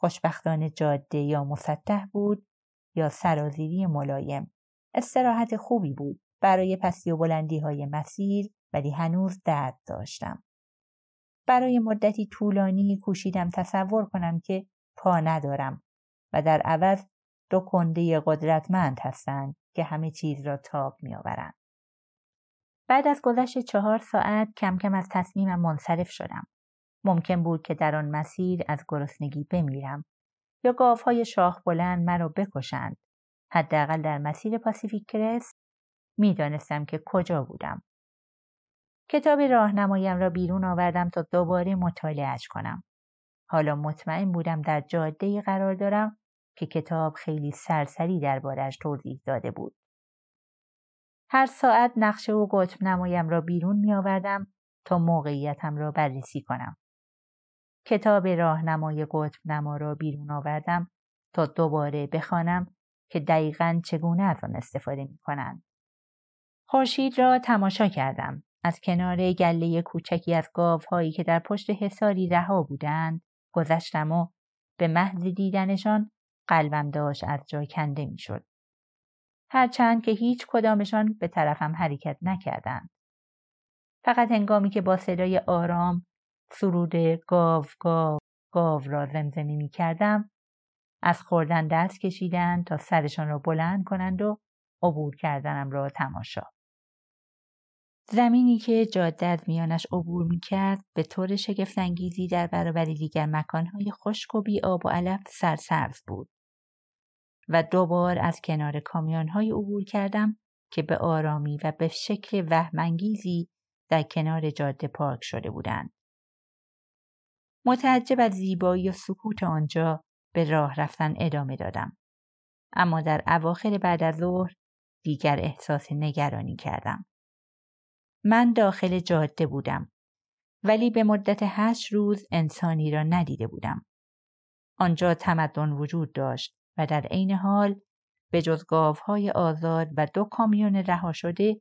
خوشبختانه جاده یا مسطح بود یا سرازیری ملایم. استراحت خوبی بود برای پسی و بلندی های مسیر ولی هنوز درد داشتم. برای مدتی طولانی کوشیدم تصور کنم که پا ندارم و در عوض دو کنده قدرتمند هستند که همه چیز را تاب میآورند. بعد از گذشت چهار ساعت کم کم از تصمیمم منصرف شدم. ممکن بود که در آن مسیر از گرسنگی بمیرم یا گاوهای شاخ بلند مرا بکشند. حداقل در مسیر پاسیفیک کرست می‌دانستم که کجا بودم. کتاب راهنمایم را بیرون آوردم تا دوباره مطالعهش کنم. حالا مطمئن بودم در جاده قرار دارم که کتاب خیلی سرسری دربارش توضیح داده بود. هر ساعت نقشه و قطب نمایم را بیرون می آوردم تا موقعیتم را بررسی کنم. کتاب راهنمای قطب نما را بیرون آوردم تا دوباره بخوانم که دقیقا چگونه از آن استفاده می کنند. خورشید را تماشا کردم. از کنار گله کوچکی از گاوهایی که در پشت حساری رها بودند گذشتم و به محض دیدنشان قلبم داشت از جای کنده می‌شد. هرچند که هیچ کدامشان به طرفم حرکت نکردند. فقط هنگامی که با صدای آرام سرود گاو گاو گاو را زمزمه می کردم از خوردن دست کشیدند تا سرشان را بلند کنند و عبور کردنم را تماشا. زمینی که جاده از میانش عبور می کرد به طور شگفتانگیزی در برابر دیگر مکانهای خشک و بی آب و علف سرسبز بود. و دوبار از کنار کامیانهای عبور کردم که به آرامی و به شکل وهمانگیزی در کنار جاده پارک شده بودند. متعجب از زیبایی و سکوت آنجا به راه رفتن ادامه دادم. اما در اواخر بعد از ظهر دیگر احساس نگرانی کردم. من داخل جاده بودم ولی به مدت هشت روز انسانی را ندیده بودم. آنجا تمدن وجود داشت و در عین حال به جز گاوهای آزاد و دو کامیون رها شده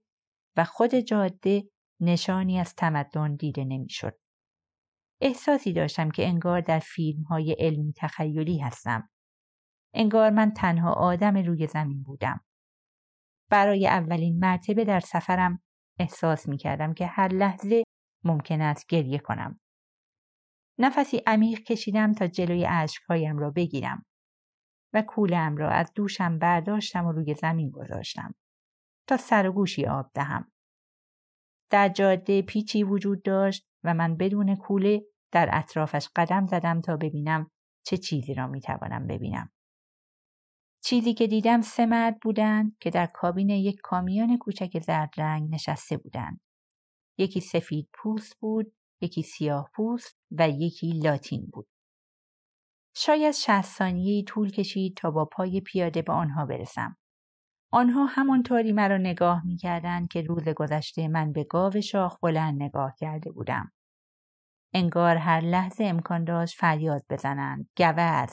و خود جاده نشانی از تمدن دیده نمی‌شد. احساسی داشتم که انگار در فیلم های علمی تخیلی هستم. انگار من تنها آدم روی زمین بودم. برای اولین مرتبه در سفرم احساس می کردم که هر لحظه ممکن است گریه کنم. نفسی عمیق کشیدم تا جلوی اشکهایم را بگیرم و کولم را از دوشم برداشتم و روی زمین گذاشتم تا سر و گوشی آب دهم. در جاده پیچی وجود داشت و من بدون کوله در اطرافش قدم زدم تا ببینم چه چیزی را می توانم ببینم. چیزی که دیدم سه مرد بودند که در کابین یک کامیون کوچک زرد رنگ نشسته بودند. یکی سفید پوست بود، یکی سیاه پوست و یکی لاتین بود. شاید شهست ثانیه طول کشید تا با پای پیاده به آنها برسم. آنها همانطوری مرا نگاه می کردن که روز گذشته من به گاو شاخ بلند نگاه کرده بودم. انگار هر لحظه امکان داشت فریاد بزنند. گوزن.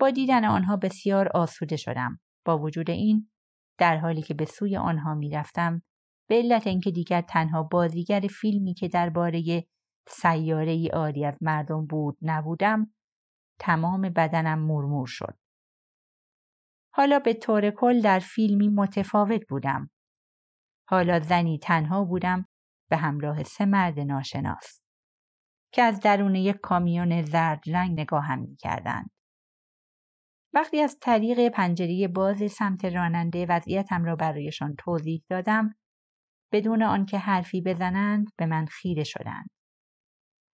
با دیدن آنها بسیار آسوده شدم. با وجود این در حالی که به سوی آنها می رفتم به علت اینکه دیگر تنها بازیگر فیلمی که درباره سیاره ای آری از مردم بود نبودم تمام بدنم مرمور شد. حالا به طور کل در فیلمی متفاوت بودم. حالا زنی تنها بودم به همراه سه مرد ناشناس که از درون یک کامیون زرد رنگ نگاهم می کردند. وقتی از طریق پنجره باز سمت راننده وضعیتم را برایشان توضیح دادم بدون آنکه حرفی بزنند به من خیره شدند.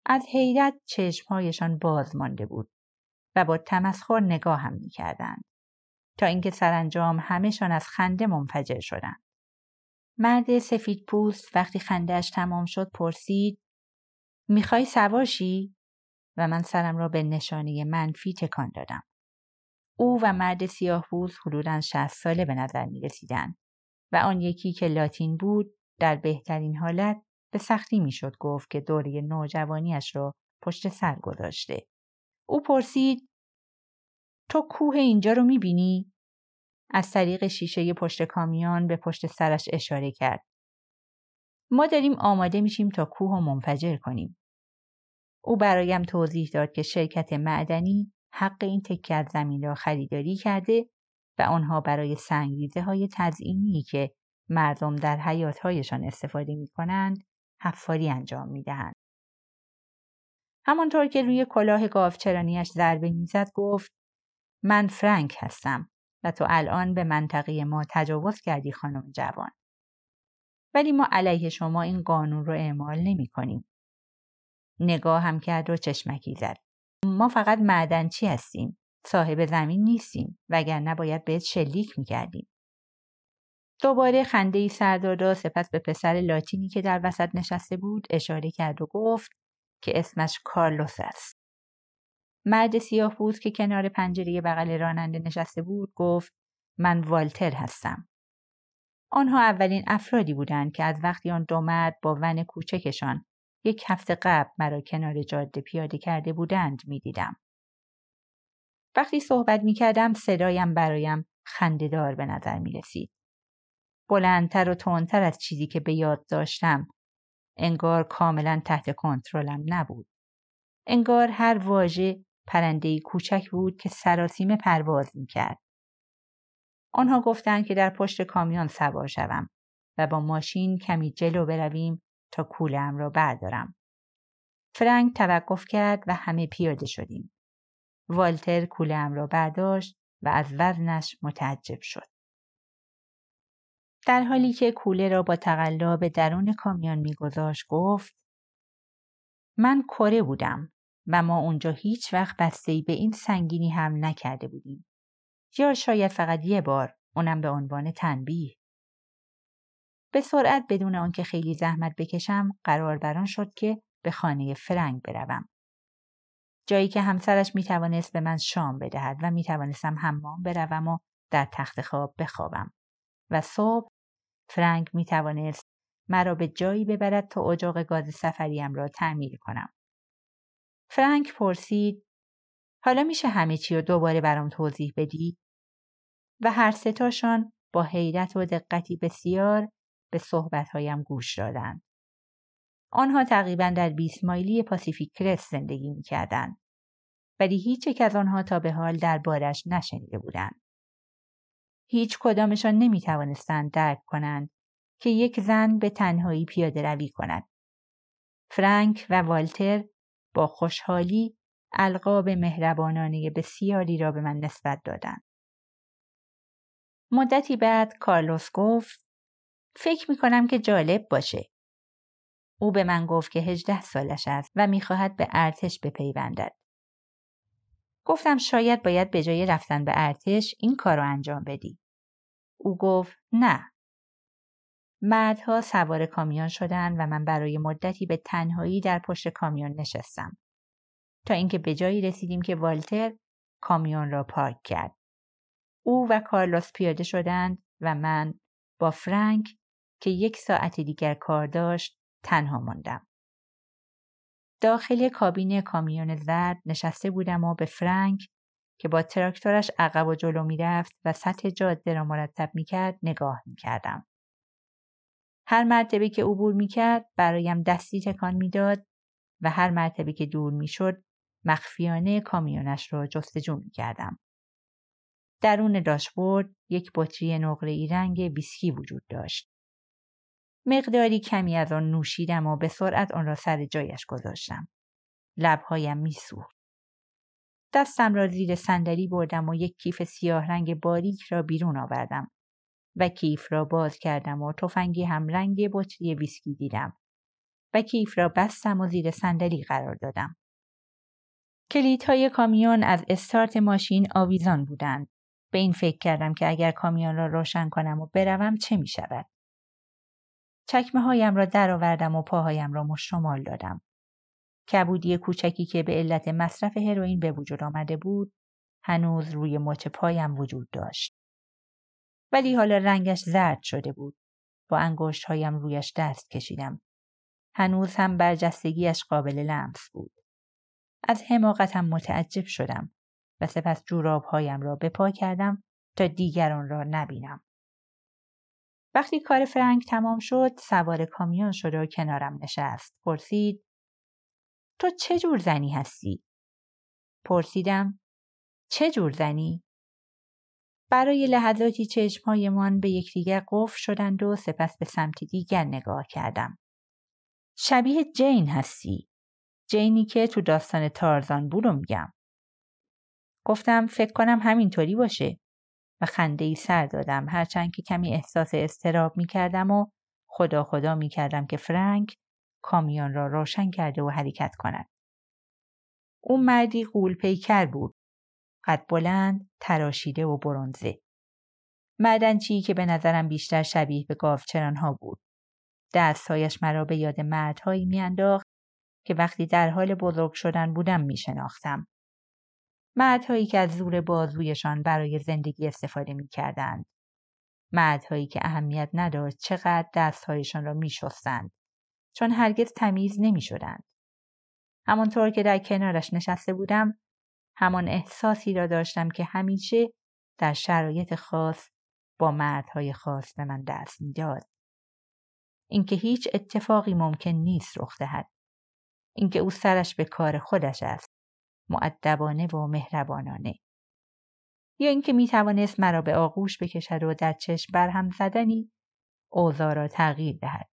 از حیرت چشمهایشان باز مانده بود و با تمسخر نگاهم می‌کردند تا اینکه سرانجام همهشان از خنده منفجر شدند. مرد سفید پوست وقتی خندهش تمام شد پرسید می‌خوای سواشی؟ و من سرم را به نشانه منفی تکان دادم. او و مرد سیاه پوست حدودا شهست ساله به نظر می رسیدن و آن یکی که لاتین بود در بهترین حالت به سختی می‌شد گفت که دوره نوجوانیش را پشت سر گذاشته. او پرسید تو کوه اینجا رو می‌بینی؟ از طریق شیشه پشت کامیون به پشت سرش اشاره کرد. ما داریم آماده میشیم تا کوه و منفجر کنیم. او برایم توضیح داد که شرکت معدنی حق این تکه از زمین را خریداری کرده و آنها برای سنگریزه های تزئینی که مردم در حیاتهایشان استفاده می کنند حفاری انجام می دهند. همانطور که روی کلاه گاوچرانیش ضربه می‌زد گفت من فرانک هستم و تو الان به منطقه ما تجاوز کردی خانم جوان. ولی ما علیه شما این قانون رو اعمال نمی کنیم. نگاه هم کرد و چشمکی زد. ما فقط معدنچی هستیم. صاحب زمین نیستیم وگرنه باید بهت شلیک می‌کردیم. دوباره خنده ای سردادا سپس به پسر لاتینی که در وسط نشسته بود اشاره کرد و گفت که اسمش کارلوس است. مرد سیاه بود که کنار پنجره بغل راننده نشسته بود گفت من والتر هستم. آنها اولین افرادی بودند که از وقتی آن دو مرد با ون کوچکشان یک هفته قبل مرا کنار جاده پیاده کرده بودند می‌دیدم. وقتی صحبت می کردم صدایم برایم خندهدار به نظر می رسید. بلندتر و تندتر از چیزی که به یاد داشتم. انگار کاملا تحت کنترلم نبود. انگار هر واژه پرنده کوچک بود که سراسیمه پرواز می کرد. آنها گفتند که در پشت کامیون سوار شوم و با ماشین کمی جلو برویم تا کولم را بردارم. فرانک توقف کرد و همه پیاده شدیم. والتر کولم را برداشت و از وزنش متعجب شد. در حالی که کوله را با تقلا به درون کامیون میگذاشت گفت من کره بودم و ما اونجا هیچ وقت بسته به این سنگینی هم نکرده بودیم. یا شاید فقط یه بار اونم به عنوان تنبیه. به سرعت بدون آنکه خیلی زحمت بکشم قرار بران شد که به خانه فرنگ بروم. جایی که همسرش می توانست به من شام بدهد و می توانستم حمام بروم و در تخت خواب بخوابم. و صبح فرانک می توانست مرا به جایی ببرد تا اجاق گاز سفریم را تعمیر کنم. فرانک پرسید حالا میشه همه چی رو دوباره برام توضیح بدی؟ و هر ستاشان با حیرت و دقتی بسیار به صحبتهایم گوش دادند. آنها تقریبا در 20 مایلی پاسیفیک کرست زندگی می‌کردند ولی هیچ یک از آنها تا به حال دربارش نشنیده بودند. هیچ کدامشان نمی توانستند درک کنند که یک زن به تنهایی پیاده روی کند. فرانک و والتر با خوشحالی القاب مهربانانه بسیاری را به من نسبت دادند. مدتی بعد کارلوس گفت فکر می کنم که جالب باشه. او به من گفت که هجده سالش است و می‌خواهد به ارتش بپیوندد. گفتم شاید باید به جای رفتن به ارتش این کار رو انجام بدی. او گفت نه. مردها سوار کامیون شدند و من برای مدتی به تنهایی در پشت کامیون نشستم. تا اینکه به جایی رسیدیم که والتر کامیون را پارک کرد. او و کارلوس پیاده شدند و من با فرانک که یک ساعت دیگر کار داشت تنها ماندم. داخل کابین کامیون زرد نشسته بودم و به فرانک که با تراکتورش عقب و جلو می‌رفت و سطح جاده را مرتب می‌کرد نگاه می‌کردم. هر مرتبه که عبور می‌کرد برایم دستی تکان می‌داد و هر مرتبه که دور می‌شد مخفیانه کامیونش را جستجو می‌کردم. درون داشبورد یک بطری نقره رنگ ویسکی وجود داشت. مقداری کمی از آن نوشیدم و به سرعت آن را سر جایش گذاشتم. لبهایم میسوخت. دستم را زیر صندلی بردم و یک کیف سیاه رنگ باریک را بیرون آوردم و کیف را باز کردم و تفنگی هم رنگ بطری ویسکی دیدم و کیف را بستم و زیر صندلی قرار دادم. کلیدهای کامیون از استارت ماشین آویزان بودند. به این فکر کردم که اگر کامیون را روشن کنم و بروم چه می شود؟ چکمه هایم را درآوردم و پاهایم را مشتمال دادم. کبودی کوچکی که به علت مصرف هروئین به وجود آمده بود هنوز روی مچ پایم وجود داشت. ولی حالا رنگش زرد شده بود. با انگشت هایم رویش دست کشیدم. هنوز هم برجستگیش قابل لمس بود. از حماقتم متعجب شدم و سپس جوراب هایم را به پا کردم تا دیگران را نبینم. وقتی کار فرنگ تمام شد سوار کامیون شد و کنارم نشست. پرسید تو چه جور زنی هستی؟ پرسیدم چه جور زنی؟ برای لحظاتی چشمهایمان به یکدیگر قفل شدند و سپس به سمت دیگر نگاه کردم. شبیه جین هستی. جینی که تو داستان تارزان بود میگم. گفتم فکر کنم همینطوری باشه و خنده ای سر دادم هرچند که کمی احساس استراب می کردم و خدا خدا می کردم که فرانک کامیون را روشن کرده و حرکت کند. اون مردی قول پیکر بود. قد بلند، تراشیده و برونزه. معدنچی که به نظرم بیشتر شبیه به ها بود. دستهایش مرا به یاد مردهایی میانداخت که وقتی در حال بزرگ شدن بودم می شناختم. مردهایی که از زور بازویشان برای زندگی استفاده می کردند. مردهایی که اهمیت نداشت چقدر دستهایشان را می شستند. چون هرگز تمیز نمی شدند. همانطور که در کنارش نشسته بودم همان احساسی را داشتم که همیشه در شرایط خاص با مردهای خاص به من دست می‌داد. اینکه هیچ اتفاقی ممکن نیست رخ دهد. اینکه او سرش به کار خودش است. معدبانه و مهربانانه. یا اینکه می توانست مرا به آغوش بکشد و در چشم برهم زدنی اوضاع را تغییر دهد.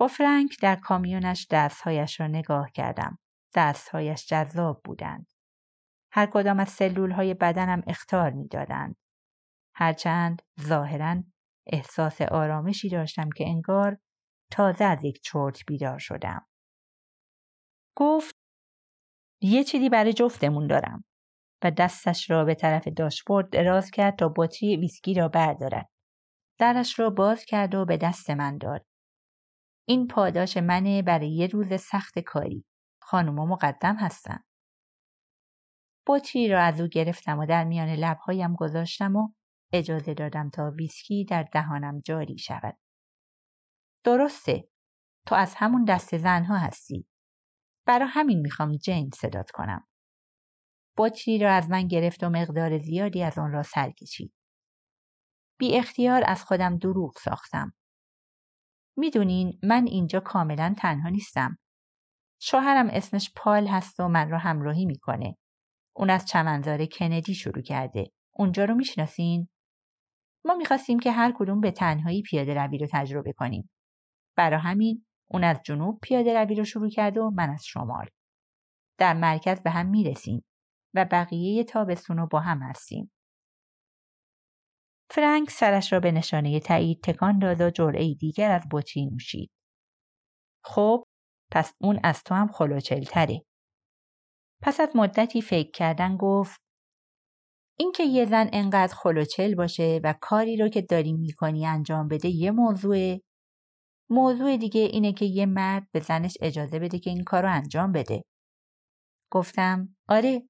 با فرانک در کامیونش دستهایش را نگاه کردم. دستهایش جذاب بودند. هر کدام از سلول های بدنم اختار می دادند. هرچند ظاهرا احساس آرامشی داشتم که انگار تازه از یک چرت بیدار شدم. گفت یه چیزی برای جفتمون دارم و دستش را به طرف داشبورد دراز کرد تا بطری ویسکی را بردارد. درش را باز کرد و به دست من داد. این پاداش منه برای یه روز سخت کاری. خانوما مقدم هستن. بطری را از او گرفتم و در میان لبهایم گذاشتم و اجازه دادم تا ویسکی در دهانم جاری شود. درسته. تو از همون دست زنها هستی. برا همین می‌خوام جین صدات کنم. بطری را از من گرفت و مقدار زیادی از آن را سر. بی اختیار از خودم دروغ ساختم. می‌دونین من اینجا کاملا تنها نیستم. شوهرم اسمش پال هست و من را همراهی می‌کنه. اون از چمنزار کندی شروع کرده. اونجا رو می‌شناسین؟ ما می‌خواستیم که هر کدوم به تنهایی پیاده روی رو تجربه کنیم. برا همین اون از جنوب پیاده روی رو شروع کرده و من از شمال. در مرکز به هم می‌رسیم و بقیه تابستون رو با هم هستیم. فرانک سرش را به نشانه تایید تکان داد و جرعه دیگر از بطری نوشید. خب پس اون از تو هم خلوچلتره. پس از مدتی فکر کردن گفت اینکه یه زن انقدر خلوچل باشه و کاری رو که داری می‌کنی انجام بده یه موضوعه موضوع دیگه اینه که یه مرد به زنش اجازه بده که این کار رو انجام بده. گفتم آره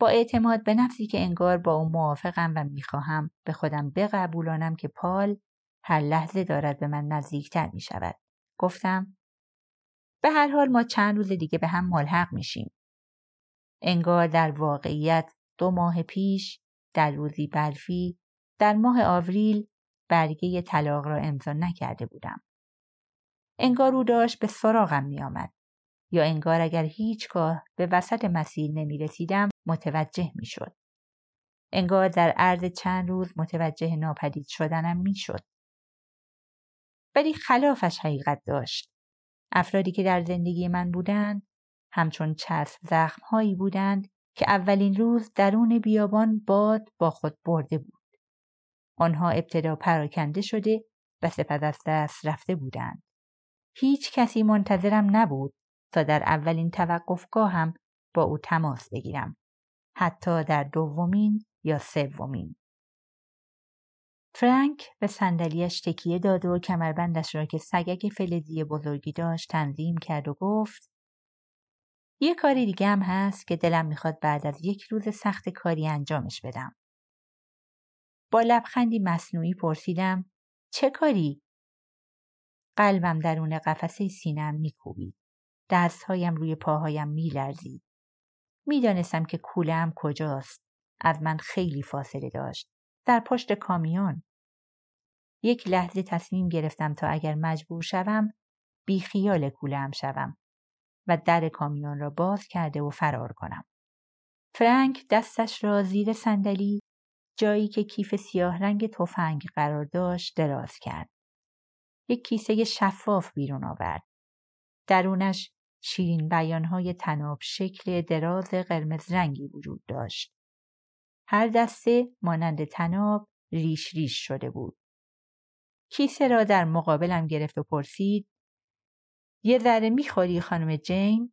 با اعتماد به نفسی که انگار با اون موافقم و می‌خواهم به خودم بقبولانم که پال هر لحظه دارد به من نزدیکتر می شود. گفتم به هر حال ما چند روز دیگه به هم ملحق میشیم. انگار در واقعیت دو ماه پیش در روزی برفی در ماه آوریل برگه طلاق را امضا نکرده بودم. انگار او داشت به سراغم می آمد. یا انگار اگر هیچگاه به وسط مسیر نمی رسیدم متوجه می شد. انگار در عرض چند روز متوجه ناپدید شدنم می شد. ولی خلافش حقیقت داشت. افرادی که در زندگی من بودند همچون چسب زخمهایی بودند که اولین روز درون بیابان باد با خود برده بود. آنها ابتدا پراکنده شده و سپس از دست رفته بودند. هیچ کسی منتظرم نبود تا در اولین توقفگاه هم با او تماس بگیرم. حتی در دومین یا سومین. فرانک به صندلیاش تکیه داد و کمربندش را که سگک فلزی بزرگی داشت تنظیم کرد و گفت یه کاری دیگه هم هست که دلم می‌خواد بعد از یک روز سخت کاری انجامش بدم. با لبخندی مصنوعی پرسیدم چه کاری؟ قلبم درون قفسه سینم میکوبید. دستهایم روی پاهایم میلرزید. می‌دانستم که کولم کجاست. از من خیلی فاصله داشت. در پشت کامیون. یک لحظه تصمیم گرفتم تا اگر مجبور شوم بیخیال کولم شوم و در کامیون را باز کرده و فرار کنم. فرانک دستش را زیر صندلی جایی که کیف سیاه رنگ تفنگ قرار داشت دراز کرد. یک کیسه شفاف بیرون آورد. درونش شیرین بیانهای تناب شکل دراز قرمز رنگی وجود داشت. هر دسته مانند تناب ریش ریش شده بود. کیسه را در مقابلم گرفت و پرسید یه ذره می‌خوری خانم جین؟